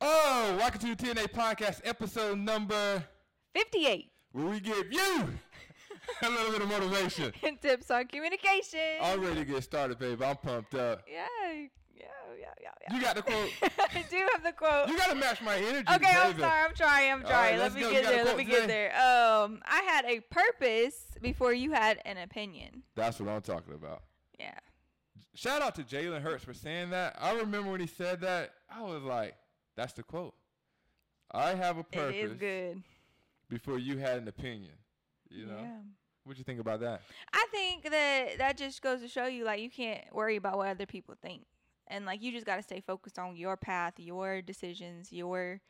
Oh, welcome to the TNA podcast, episode number 58. where we give you a little bit of motivation. And tips on communication. I'm ready to get started, babe. I'm pumped up. yeah, yeah, yeah, yeah, yeah. You got the quote. I do have the quote. You got to match my energy. Okay, I'm sorry. I'm trying. I'm trying. right, Let me go. Get there. Let me get there. Um, I had a purpose before you had an opinion. That's what I'm talking about. Yeah. Shout out to Jalen Hurts for saying that. I remember when he said that, I was like, that's the quote. I have a purpose It is good. before you had an opinion. You know? Yeah. What'd you think about that? I think that that just goes to show you like you can't worry about what other people think. And like you just got to stay focused on your path, your decisions, your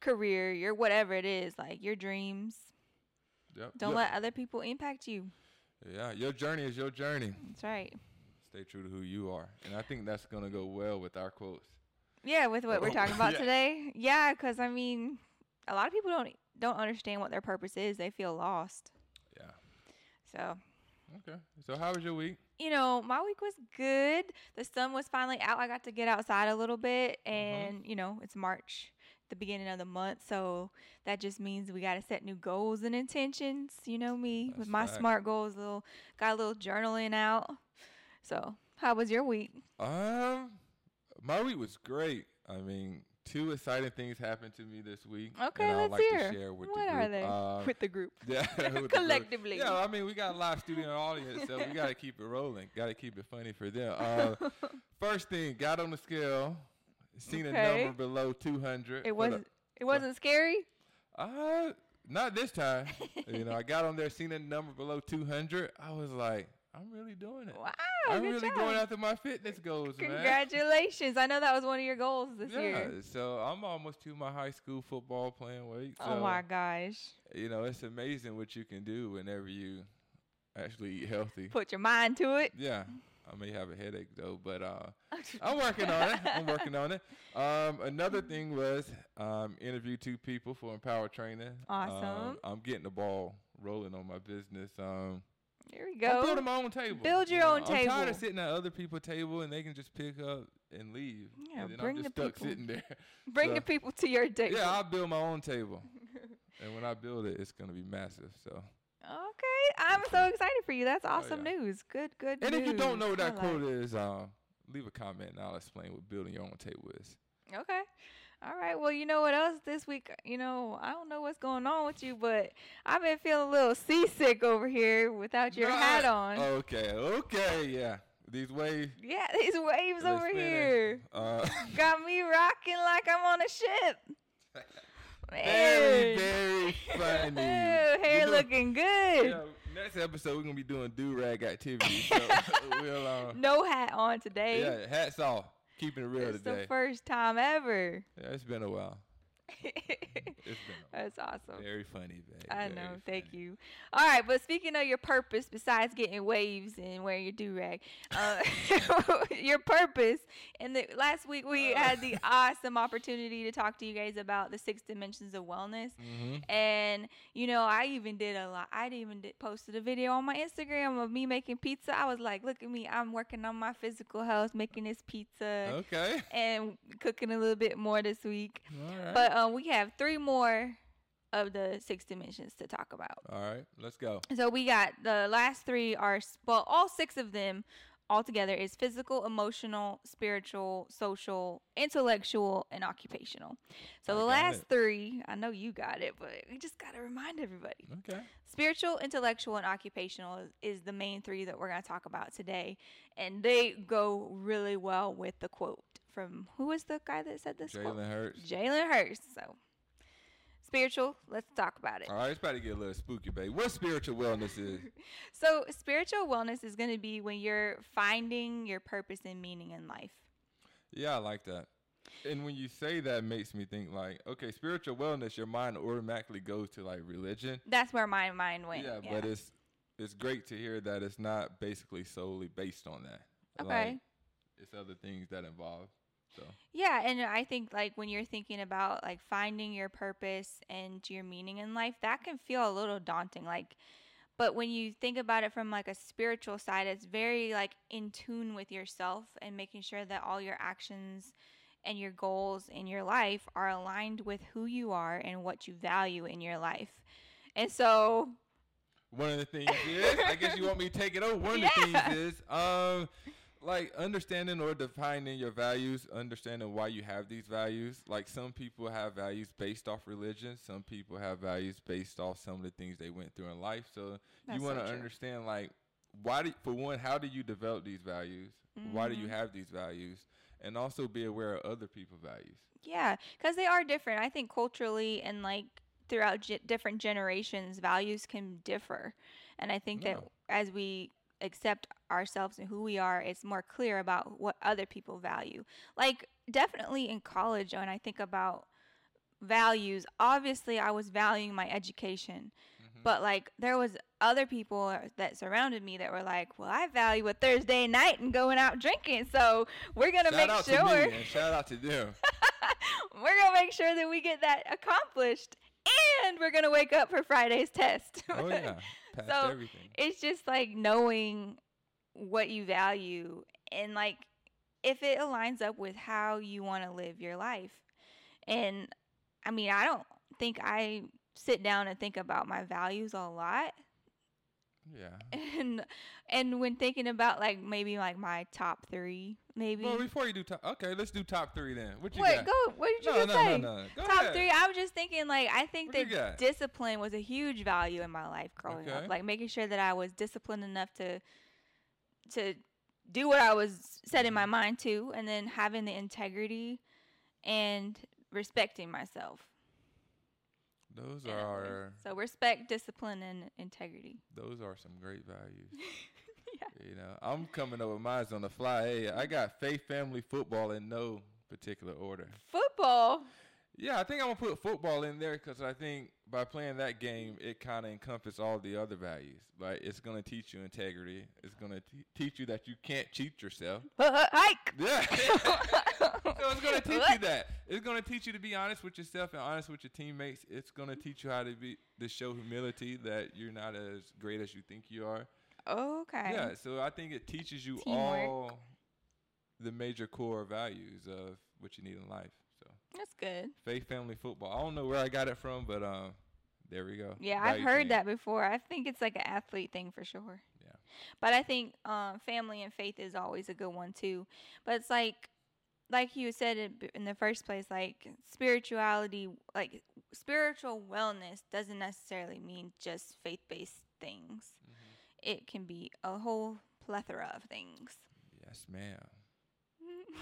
career, your whatever it is, like your dreams. Yep. Don't Your- let other people impact you. Yeah, your journey is your journey. That's right. Stay true to who you are. And I think that's going to go well with our quotes. Yeah, with what we're talking about Yeah. today. Yeah, because I mean, a lot of people don't don't understand what their purpose is. They feel lost. Yeah. So, Okay. So how was your week? you know, my week was good. The sun was finally out. I got to get outside a little bit, Uh-huh. and you know, it's March, the beginning of the month, so that just means we got to set new goals and intentions. You know me That's with my smart goals. Little got a little journaling out. So, how was your week? Um, my week was great. I mean, two exciting things happened to me this week. Okay, let's like hear. to share with what the group. are they? Uh, with the group. yeah, with the group. Collectively. Yeah, I mean, we got a live studio audience, so we got to keep it rolling. Got to keep it funny for them. Uh, first thing, got on the scale, seen Okay. a number below 200. It wasn't. It wasn't scary. Uh, not this time. you know, I got on there, seen a number below 200. I was like, I'm really doing it. Wow, I'm really job. going after my fitness goals, man. Congratulations! I know that was one of your goals this Yeah, year. so I'm almost to my high school football playing weight. So, oh my gosh! You know, it's amazing what you can do whenever you actually eat healthy. Put your mind to it. Yeah. I may have a headache though, but uh, I'm working on it. I'm working on it. Um, another thing was um, interview two people for Impower Training. Awesome. Um, I'm getting the ball rolling on my business. Um, There we I'm go. building my own table. Build your You know, own I'm tired of sitting at other people's table and they can just pick up and leave. Yeah, and then bring I'm just the stuck people. sitting there. Bring So- the people to your table. Yeah, I'll build my own table. and when I build it, it's gonna be massive. So Okay, I'm so excited for you. That's awesome Oh, yeah. news. Good, good. And if you don't know what that news. quote is, uh, leave a comment and I'll explain what building your own table is. Okay. All right. Well, you know what else this week? You know, I don't know what's going on with you, but I've been feeling a little seasick over here without your hat on. Okay, okay, yeah. These waves yeah, these waves over spinning. here Uh, got me rocking like I'm on a ship. very, very funny. Ooh, hair doing- looking good. Next episode we're gonna be doing do rag activities. So we'll uh, No hat on today. yeah, hats off. Keeping it real it's today. the first time ever. yeah, it's been a while. That's awesome. Very funny, babe. I very know. Thank funny. you. All right, but speaking of your purpose, besides getting waves and wearing your do rag, uh, your purpose. And the, last week we had the awesome opportunity to talk to you guys about the six dimensions of wellness. Mm-hmm. And you know, I even did a lot. I even did, posted a video on my Instagram of me making pizza. I was like, "Look at me! I'm working on my physical health, making this pizza." Okay. and cooking a little bit more this week. All right. But um, we have three more of the six dimensions to talk about. All right. Let's go. So we got the last three are well, all six of them altogether is physical, emotional, spiritual, social, intellectual, and occupational. So I the last it. three, I know you got it, but we just got to remind everybody. Okay. Spiritual, intellectual, and occupational is, is the main three that we're going to talk about today. And they go really well with the quote from who was the guy that said this? Jalen Hurts. Jalen Hurts. So, spiritual, let's talk about it. All right, it's about to get a little spooky, babe. What spiritual wellness is? So, spiritual wellness is going to be when you're finding your purpose and meaning in life. Yeah, I like that. And when you say that, it makes me think like, okay, spiritual wellness, your mind automatically goes to like religion. That's where my mind went. Yeah, but it's it's great to hear that it's not basically solely based on that. Okay. Like, it's other things that involve. So Yeah, and I think like when you're thinking about like finding your purpose and your meaning in life, that can feel a little daunting. Like, but when you think about it from like a spiritual side, it's very like in tune with yourself and making sure that all your actions and your goals in your life are aligned with who you are and what you value in your life. And so one of the things is, I guess you want me to take it over. One yeah. of the things is, um, like understanding or defining your values, understanding why you have these values. Like some people have values based off religion, some people have values based off some of the things they went through in life. So That's you want to so understand, like, why do for one, how do you develop these values? Why do you Mhm. have these values? And also be aware of other people's values. Yeah, because they are different. I think culturally and like throughout ge- different generations, values can differ. And I think that as we accept ourselves and who we are, it's more clear about what other people value. Like, definitely in college, when I think about values, obviously I was valuing my education. Mm-hmm. But like there was other people that surrounded me that were like, "Well, I value a Thursday night and going out drinking, so we're gonna Shout make out sure." to me and shout out to them. we're gonna make sure that we get that accomplished and we're gonna wake up for friday's test oh yeah, past So, everything. it's just like knowing what you value and like if it aligns up with how you want to live your life and i mean i don't think i sit down and think about my values a lot Yeah. and and when thinking about like maybe like my top three maybe Well, before you do top, okay, let's do top three then. What you Wait, got? go. What did you no, just no, say? no, no. Go Top ahead. three. I was just thinking, like, I think What that discipline was a huge value in my life growing Okay. up. Like making sure that I was disciplined enough to to do what I was set in my Mm-hmm. mind to, and then having the integrity and respecting myself. Those are so respect, discipline, and integrity. those are some great values. Yeah. You know, I'm coming up with mine on the fly. Hey, I got faith, family, football in no particular order. Football. Yeah, I think I'm gonna put football in there because I think by playing that game, it kind of encompasses all the other values. Like it's gonna teach you integrity. It's gonna te- teach you that you can't cheat yourself. Hike. Yeah. so it's gonna teach you that. It's gonna teach you to be honest with yourself and honest with your teammates. It's gonna teach you how to be to show humility that you're not as great as you think you are. Okay. Yeah. So I think it teaches you Teamwork. all the major core values of what you need in life. That's good. faith, family, football. I don't know where I got it from, but um, there we go. Yeah, I've heard that before. I think it's like an athlete thing for sure. Yeah. But I think um, family and faith is always a good one too. But it's like, like you said in, in the first place, like spirituality, like spiritual wellness doesn't necessarily mean just faith based things. Mm-hmm. It can be a whole plethora of things. Yes, ma'am.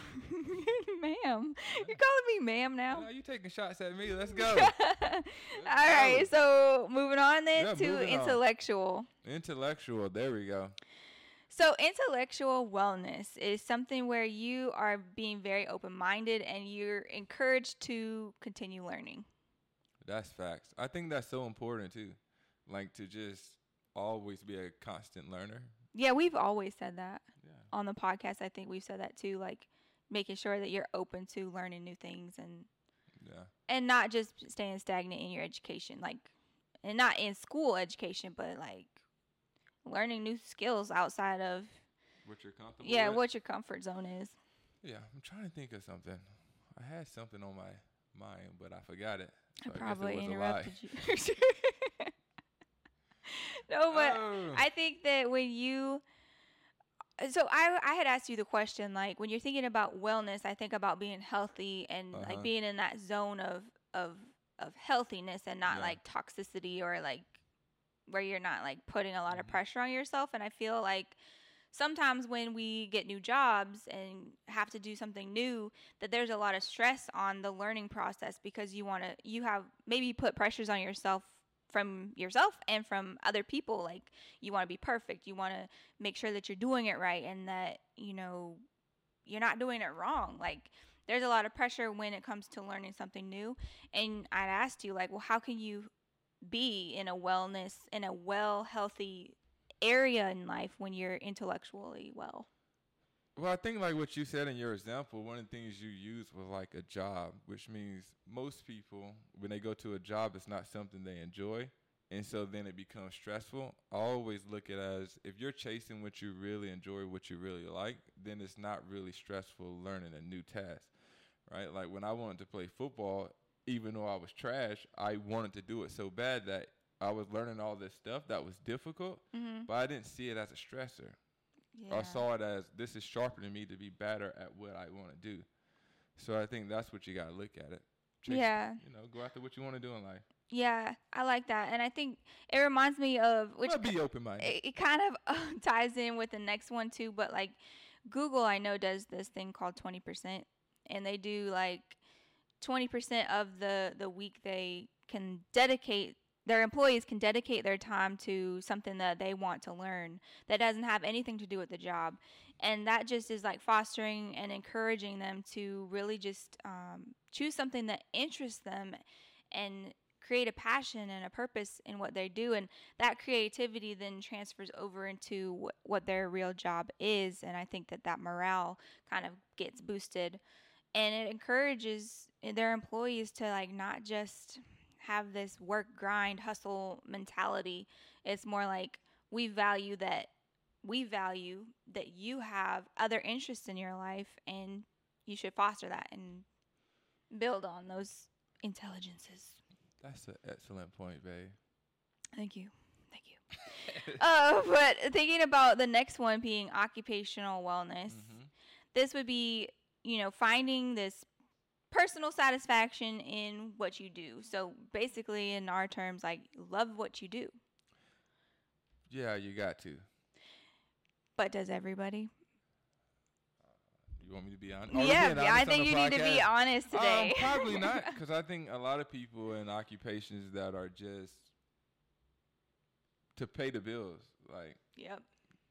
ma'am, you're calling me ma'am now. No, you taking shots at me? Let's go. All right, so moving on then Yeah, to moving on. intellectual. Intellectual. There we go. So, intellectual wellness is something where you are being very open minded and you're encouraged to continue learning. That's facts. I think that's so important too. Like to just always be a constant learner. Yeah, we've always said that Yeah. on the podcast. I think we've said that too, like making sure that you're open to learning new things and Yeah. and not just staying stagnant in your education, like and not in school education, but like learning new skills outside of What you're comfortable yeah, with? what your comfort zone is. Yeah, I'm trying to think of something. I had something on my mind, but I forgot it. So it probably was a interrupted you. no, but Oh. I think that when you so I I had asked you the question like when you're thinking about wellness, I think about being healthy and Uh-huh. like being in that zone of of of healthiness and not Yeah. like toxicity or like where you're not like putting a lot of Mhm. pressure on yourself and I feel like sometimes when we get new jobs and have to do something new that there's a lot of stress on the learning process because you want to you have maybe put pressures on yourself from yourself and from other people like you want to be perfect you want to make sure that you're doing it right and that you know you're not doing it wrong. Like there's a lot of pressure when it comes to learning something new. And i'd asked you like well how can you be in a wellness in a well healthy area in life when you're intellectually well Well, I think like what you said in your example, one of the things you used was like a job, which means most people when they go to a job, it's not something they enjoy, and so then it becomes stressful. I always look at it as if you're chasing what you really enjoy, what you really like, then it's not really stressful learning a new task. right? Like when I wanted to play football, even though I was trash, I wanted to do it so bad that I was learning all this stuff that was difficult, Mm-hmm. but I didn't see it as a stressor. Yeah. I saw it as this is sharpening me to be better at what I want to do. So I think that's what you got to look at it. Yeah. You know, go after what you want to do in life. Yeah, I like that, and I think it reminds me of which But be open minded. it, it kind of uh, ties in with the next one too. But like Google, I know does this thing called twenty percent, and they do like twenty percent of the the week they can dedicate. Their employees can dedicate their time to something that they want to learn that doesn't have anything to do with the job, and that just is like fostering and encouraging them to really just um, choose something that interests them and create a passion and a purpose in what they do. And that creativity then transfers over into wh- what their real job is. And i think that that morale kind of gets boosted. And it encourages their employees to like not just have this work grind hustle mentality it's more like we value that we value that you have other interests in your life and you should foster that and build on those intelligences That's an excellent point, babe. Thank you. Thank you. uh, but thinking about the next one being occupational wellness, Mhm. this would be, you know, finding this personal satisfaction in what you do. So basically, in our terms, like love what you do. Yeah, you got to. But does everybody? You want me to be honest? We yeah, yeah, I think you need to be honest today. Um, probably not, because I think a lot of people in occupations that are just to pay the bills. Like, yep.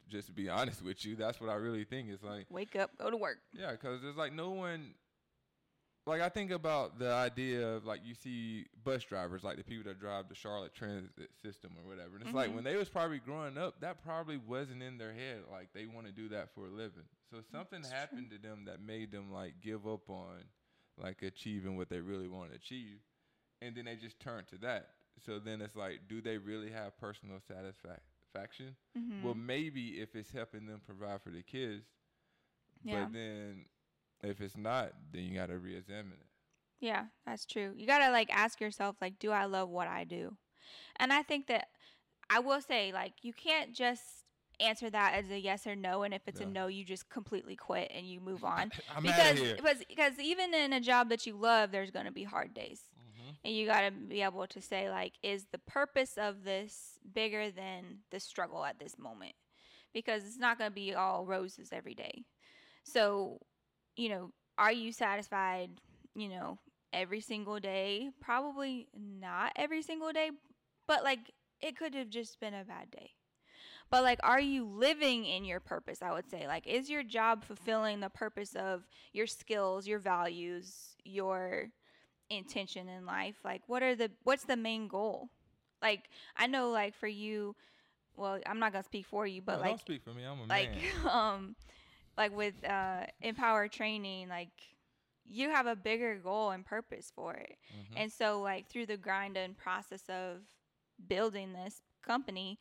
just to be honest with you, that's what I really think. It's like, Wake up, go to work. yeah, because there's like no one. Like I think about the idea of like you see bus drivers, like the people that drive the Charlotte Transit System or whatever. And it's like Mhm. when they was probably growing up, that probably wasn't in their head. Like they want to do that for a living. So something That's true. happened to them that made them like give up on like achieving what they really want to achieve, and then they just turn to that. So then it's like, do they really have personal satisfaction? Mm-hmm. Well, maybe if it's helping them provide for the kids, yeah. but then if it's not, then you got to re-examine it. Yeah, that's true. You got to like ask yourself like do I love what I do? And I think that I will say like you can't just answer that as a yes or no and if it's a no you just completely quit and you move on. I'm because because because even in a job that you love there's going to be hard days. Mhm. And you got to be able to say like is the purpose of this bigger than the struggle at this moment? Because it's not going to be all roses every day. So, you know, are you satisfied, you know, every single day? Probably not every single day, but like it could have just been a bad day. But like are you living in your purpose? I would say like is your job fulfilling the purpose of your skills, your values, your intention in life? Like what are the what's the main goal? Like I know like for you well, I'm not going to speak for you, but No, like don't speak for me. I'm a like man. um like with uh Impower training like you have a bigger goal and purpose for it Mhm. and so like through the grind and process of building this company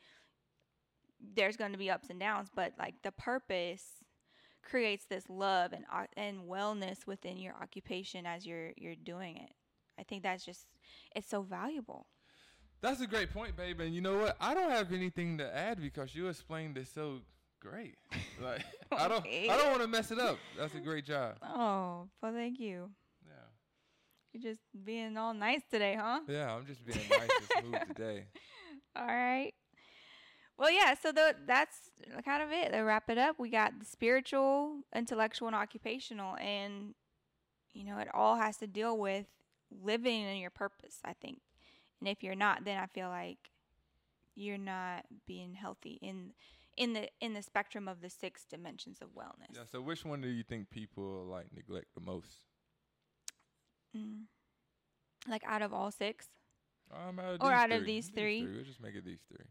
there's going to be ups and downs but like the purpose creates this love and o- and wellness within your occupation as you're you're doing it i think that's just it's so valuable That's a great point, babe. And you know what? I don't have anything to add because you explained it so great. Like I don't, I don't want to mess it up. That's a great job. oh well thank you Yeah, you're just being all nice today huh yeah. I'm just being nice and smooth today. All right. Well, yeah. So the, that's kind of it. To wrap it up, we got the spiritual, intellectual, and occupational, and you know, it all has to deal with living in your purpose. I think, and if you're not, then I feel like you're not being healthy in in the in the spectrum of the six dimensions of wellness. Yeah. So which one do you think people like neglect the most? Mm. Like out of all six, Um, out of Or these out of three. these three? We'll just make it these three.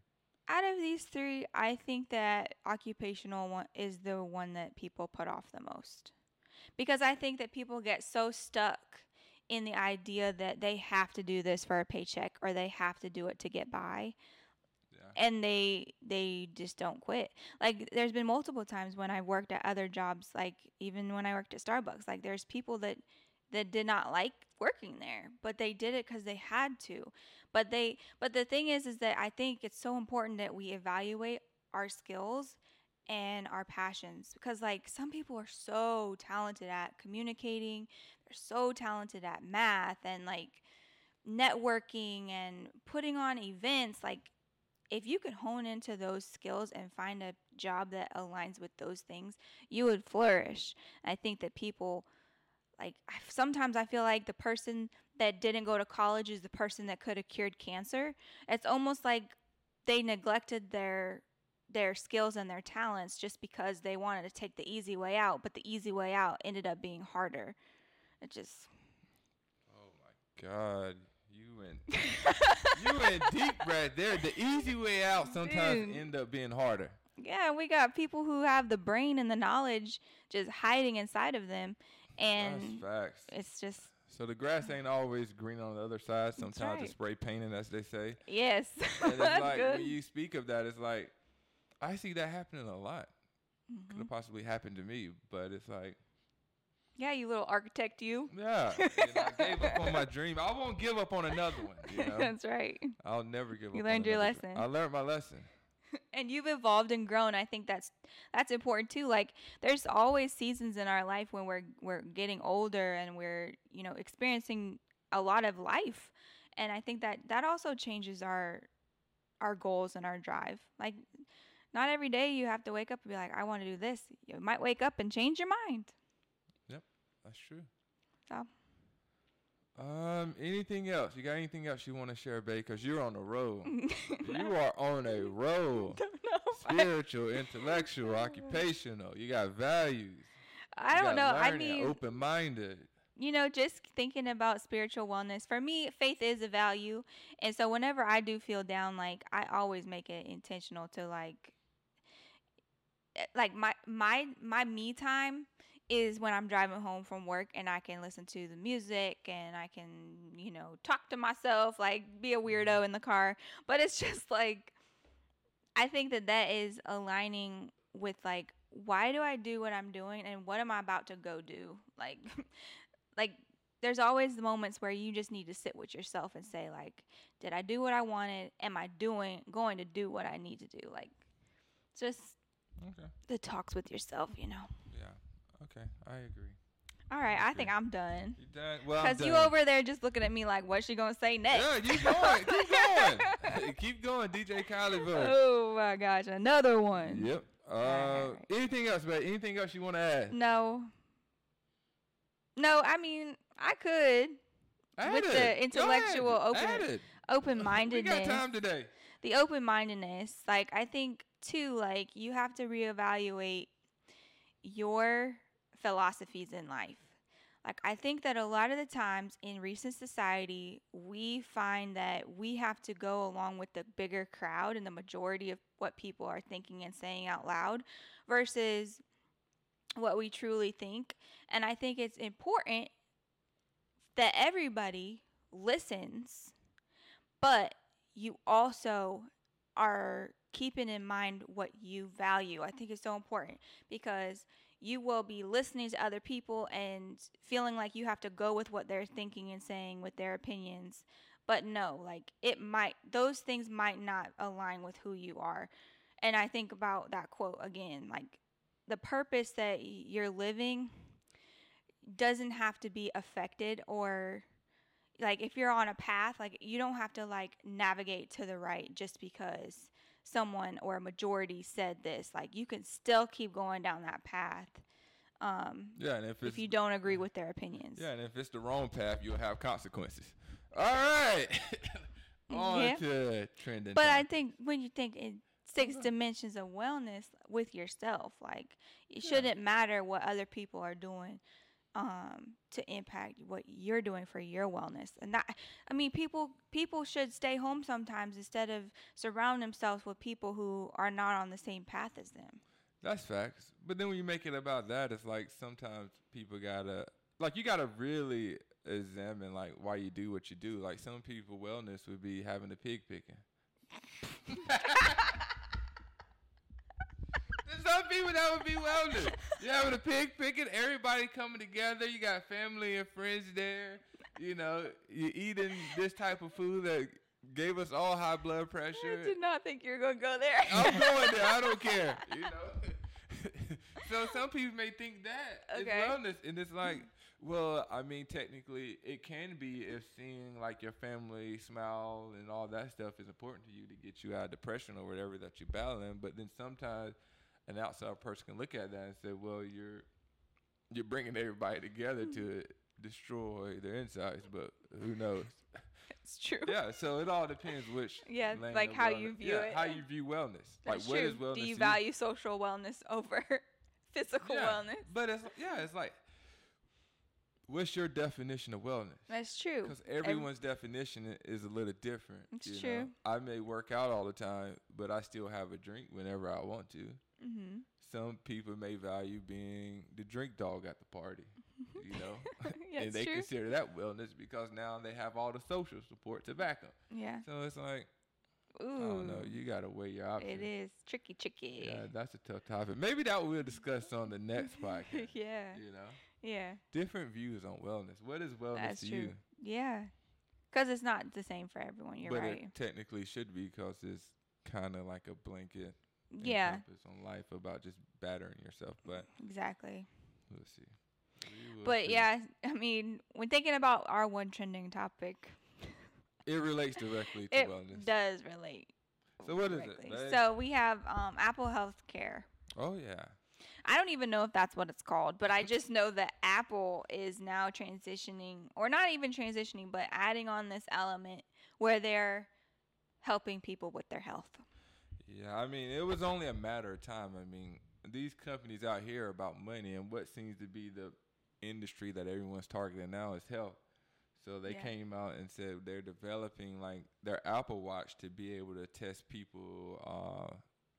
out of these three, I think that occupational one is the one that people put off the most. Because I think that people get so stuck in the idea that they have to do this for a paycheck or they have to do it to get by And they they just don't quit. Like there's been multiple times when I worked at other jobs like even when I worked at Starbucks, like there's people that that did not like working there, but they did it cuz they had to. But they but the thing is is that I think it's so important that we evaluate our skills and our passions because like some people are so talented at communicating, they're so talented at math and like networking and putting on events like if you could hone into those skills and find a job that aligns with those things, you would flourish. I think that people like sometimes I feel like the person that didn't go to college is the person that could have cured cancer. It's almost like they neglected their their skills and their talents just because they wanted to take the easy way out, but the easy way out ended up being harder. It just Oh my god. You went you deep right there. The easy way out sometimes Dude. end up being harder. Yeah, we got people who have the brain and the knowledge just hiding inside of them and That's facts. it's just So the grass ain't always green on the other side. Sometimes right. it's spray painting, as they say. yes. And it's That's like good. when you speak of that, it's like I see that happening a lot. Could Mhm. have possibly happened to me, but it's like, Yeah, you little architect you. yeah, and I gave up on my dream. I won't give up on another one. You know, That's right. I'll never give up. You learned your another dream. lesson. I learned my lesson. and you've evolved and grown. I think that's that's important too. Like there's always seasons in our life when we're we're getting older and we're, you know, experiencing a lot of life. And I think that that also changes our our goals and our drive. Like not every day you have to wake up and be like, I want to do this. You might wake up and change your mind. That's true. So Um, anything else? You got anything else you want to share, babe? Because you're on the road. you are on a roll. don't know. if I- Spiritual, intellectual, occupational. You got values. I You don't know. got I learning, mean, open-minded. you know, just thinking about spiritual wellness, for me, faith is a value. And so whenever I do feel down, like I always make it intentional to like eh, like my my my me time is when I'm driving home from work and I can listen to the music and I can, you know, talk to myself, like be a mm-hmm. weirdo in the car. But it's just like I think that that is aligning with like why do I do what I'm doing and what am I about to go do? Like like there's always the moments where you just need to sit with yourself and say like did I do what I wanted? Am I doing going to do what I need to do? Like just Okay. the talks with yourself, you know. Okay. I agree. All right, I think I'm done. You done? Well, Cause you over there just looking at me like, what's she gonna say next? Yeah, you going. Keep going. Keep going, DJ Khaled. oh my gosh, another one. Yep. Uh, Alright. anything else, babe? Anything else you want to add? No. No, I mean I could Add With it. the intellectual open- open We mindedness. got time today. the open mindedness, like I think too, like you have to reevaluate your philosophies in life. Like I think that a lot of the times in recent society, we find that we have to go along with the bigger crowd and the majority of what people are thinking and saying out loud versus what we truly think. And I think it's important that everybody listens, but you also are keeping in mind what you value. I think it's so important because you will be listening to other people and feeling like you have to go with what they're thinking and saying with their opinions. But no, like it might, those things might not align with who you are. And I think about that quote again like the purpose that you're living doesn't have to be affected or like if you're on a path like you don't have to like navigate to the right just because someone or a majority said this like you can still keep going down that path um Yeah, and if if you don't agree with their opinions yeah, and if it's the wrong path, you'll have consequences. All right. On Yeah. to trending. but i think when you think in six dimensions of wellness with yourself like it Yeah. shouldn't matter what other people are doing um to impact what you're doing for your wellness and that i mean people people should stay home sometimes instead of surround themselves with people who are not on the same path as them That's facts. But then when you make it about that, it's like sometimes people gotta like you gotta really examine like why you do what you do. Like some people wellness would be having a pig picking. Some people that would be wellness. You're having a pig picking, everybody coming together. You got family and friends there. You know, you're eating this type of food that gave us all high blood pressure. I did not think you were going to go there. I'm going there. I don't care. You know. so some people may think that Okay. it's wellness, and it's like, well, I mean, technically, it can be if seeing like your family smile and all that stuff is important to you to get you out of depression or whatever that you're battling. But then sometimes an outside person can look at that and say, well, you're you're bringing everybody together to mm-hmm. destroy their insides, but who knows? it's true. yeah, so it all depends which. Yeah, like how wellness- you view yeah, it. How you view wellness. That's like what true. is wellness? Do you value social wellness over physical Yeah, wellness? But it's yeah, it's like, what's your definition of wellness? That's true. Because everyone's definition is a little different. It's you know? true. I may work out all the time, but I still have a drink whenever I want to. Hmm Some people may value being the drink dog at the party, you know, Yeah, and they true. consider that wellness because now they have all the social support to back them. Yeah. So it's like, Ooh. I don't know, you gotta weigh your options. It is tricky, tricky. Yeah, that's a tough topic. Maybe that we'll discuss on the next podcast. yeah. You know, Yeah. different views on wellness. What is wellness That's to true. you? Yeah. Because it's not the same for everyone. You're but right. it technically should be because it's kind of like a blanket Yeah. on life about just battering yourself. But Exactly. we'll see. We will But see. yeah, I mean, when thinking about our one trending topic, it relates directly to wellness. it wellness. does relate. So what is it, directly. So we have um, Apple Health Care. oh yeah, I don't even know if that's what it's called, but I just know that Apple is now transitioning, or not even transitioning, but adding on this element where they're helping people with their health. Yeah. I mean, it was only a matter of time. I mean, these companies out here are about money, and what seems to be the industry that everyone's targeting now is health. So they Yeah. came out and said they're developing like their Apple Watch to be able to test people uh,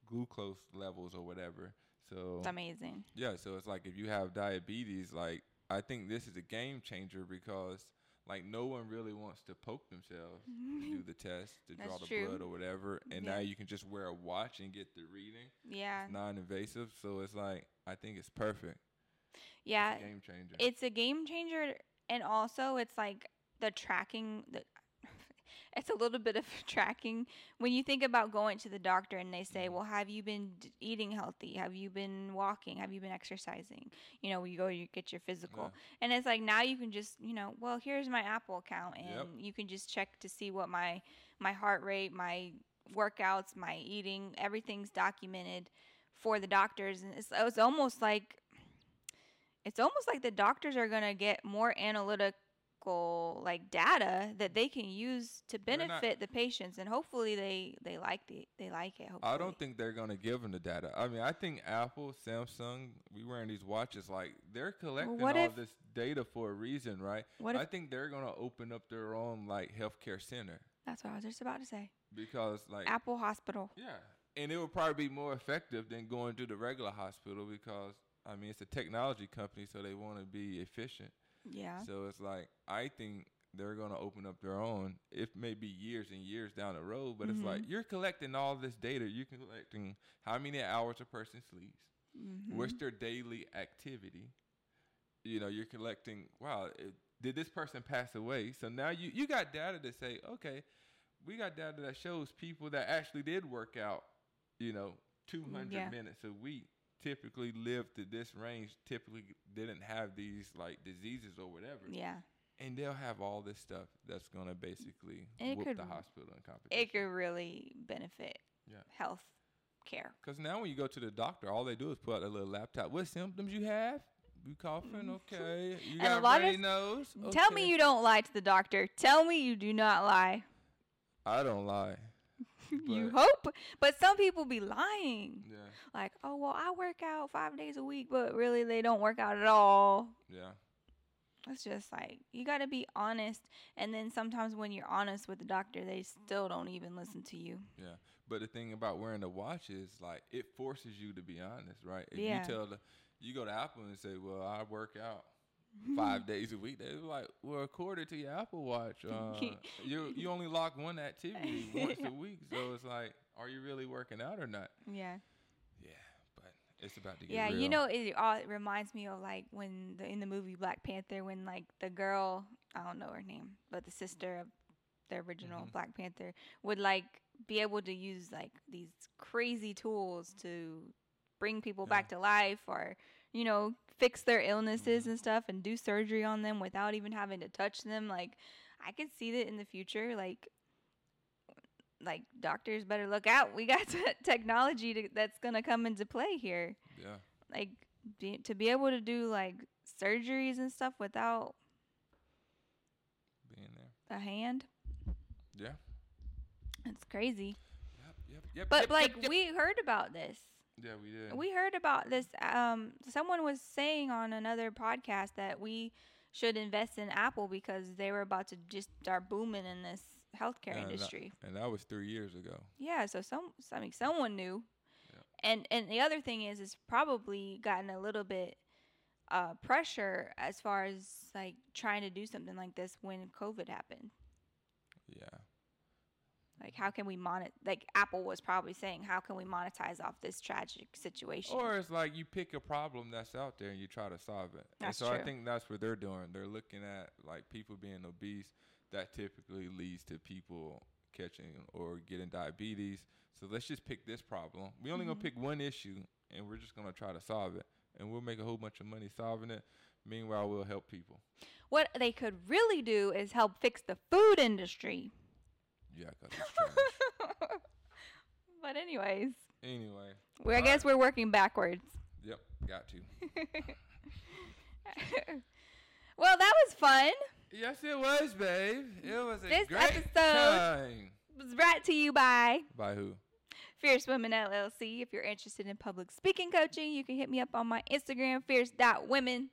glucose levels or whatever. So It's amazing. yeah, so it's like if you have diabetes, like I think this is a game changer because like no one really wants to poke themselves to mm-hmm. do the test to draw the true. blood or whatever, and Yeah. now you can just wear a watch and get the reading. Yeah. It's non-invasive, so it's like I think it's perfect. Yeah. It's a game changer. It's a game changer, and also it's like the tracking. The it's a little bit of tracking when you think about going to the doctor and they say, Mhm. "Well, have you been d- eating healthy? Have you been walking? Have you been exercising?" You know, you go you get your physical, and it's like now you can just you know, well, here's my Apple account, and Yep. you can just check to see what my my heart rate, my workouts, my eating, everything's documented for the doctors, and it's, it's almost like it's almost like the doctors are going to get more analytical like data that they can use to We're not- benefit the patients and hopefully they they like the they like it hopefully. I don't think they're gonna give them the data. I mean, I think Apple, Samsung, we wearing these watches like they're collecting what all if- this data for a reason, right? What if, I think they're gonna open up their own like healthcare center that's what I was just about to say. because like Apple Hospital. yeah, and it would probably be more effective than going to the regular hospital because I mean it's a technology company, so they want to be efficient. Yeah. So it's like I think they're gonna open up their own. It may be years and years down the road, but it's like you're collecting all this data. You're collecting how many hours a person sleeps, Mhm. what's their daily activity. You know, you're collecting. Wow, it, did this person pass away? So now you you got data to say, okay, we got data that shows people that actually did work out. You know, 200 Yeah. minutes a week typically lived to this range typically didn't have these like diseases or whatever yeah. and they'll have all this stuff that's gonna basically And whoop could- the hospital in competition. It could really benefit Yeah. health care. Because now when you go to the doctor, all they do is put out a little laptop. What symptoms you have? You coughing? Okay. You Mm. And a got lot of- runny nose? Tell me you don't lie to the doctor. Tell me you do not lie. I don't lie. you hope, but some people be lying. Yeah. Like, oh well, I work out five days a week, but really they don't work out at all. Yeah. It's just like you got to be honest, and then sometimes when you're honest with the doctor, they still don't even listen to you. Yeah. But the thing about wearing the watch is like it forces you to be honest, right? If Yeah. you tell the you go to Apple and say, Well, I work out five days a week, they're like, Well, according to your Apple Watch, uh, you you only lock one activity once Yeah. a week. So it's like, are you really working out or not? Yeah, Yeah, but It's about to get Yeah, real. you know, it all it reminds me of like when the in the movie Black Panther, when like the girl, I don't know her name, but the sister of the original Mhm. Black Panther would like be able to use like these crazy tools to bring people back to life or you know fix their illnesses Mhm. and stuff and do surgery on them without even having to touch them like i could see that in the future like like doctors better look out we got te- technology to, that's going to come into play here Yeah. like be, to be able to do like surgeries and stuff without Being there. a hand Yeah. it's crazy Yep. Yep. Yep. but yep, like yep, yep. we heard about this Yeah, we did. We heard about this. Um, someone was saying on another podcast that we should invest in Apple because they were about to just start booming in this healthcare that- industry. and that was three years ago. Yeah, so some, I mean, someone knew. Yeah. And and the other thing is, it's probably gotten a little bit uh, pressure as far as like trying to do something like this when COVID happened. Yeah. Like, how can we monet? Like, Apple was probably saying, how can we monetize off this tragic situation? Or it's like you pick a problem that's out there and you try to solve it. That's and so I think that's what they're doing. They're looking at like people being obese. That typically leads to people catching or getting diabetes. So let's just pick this problem. We only Mhm. gonna pick one issue and we're just gonna try to solve it. And we'll make a whole bunch of money solving it. Meanwhile, we'll help people. What they could really do is help fix the food industry. Yeah, 'cause it's trash. but anyways, anyway, we I All guess right. we're working backwards. yep, got to. well, that was fun. Yes, it was, babe. It was a This great episode- time. Was brought to you by By who? Fierce Women LLC. If you're interested in public speaking coaching, you can hit me up on my Instagram, fierce.women.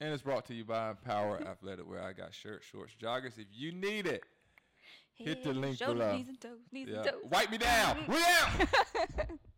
And it's brought to you by Impower Athletic, where I got shirts, shorts, joggers. If you need it, Hit the link below. Knees and toes, knees yeah. and toes. wipe me down. We out.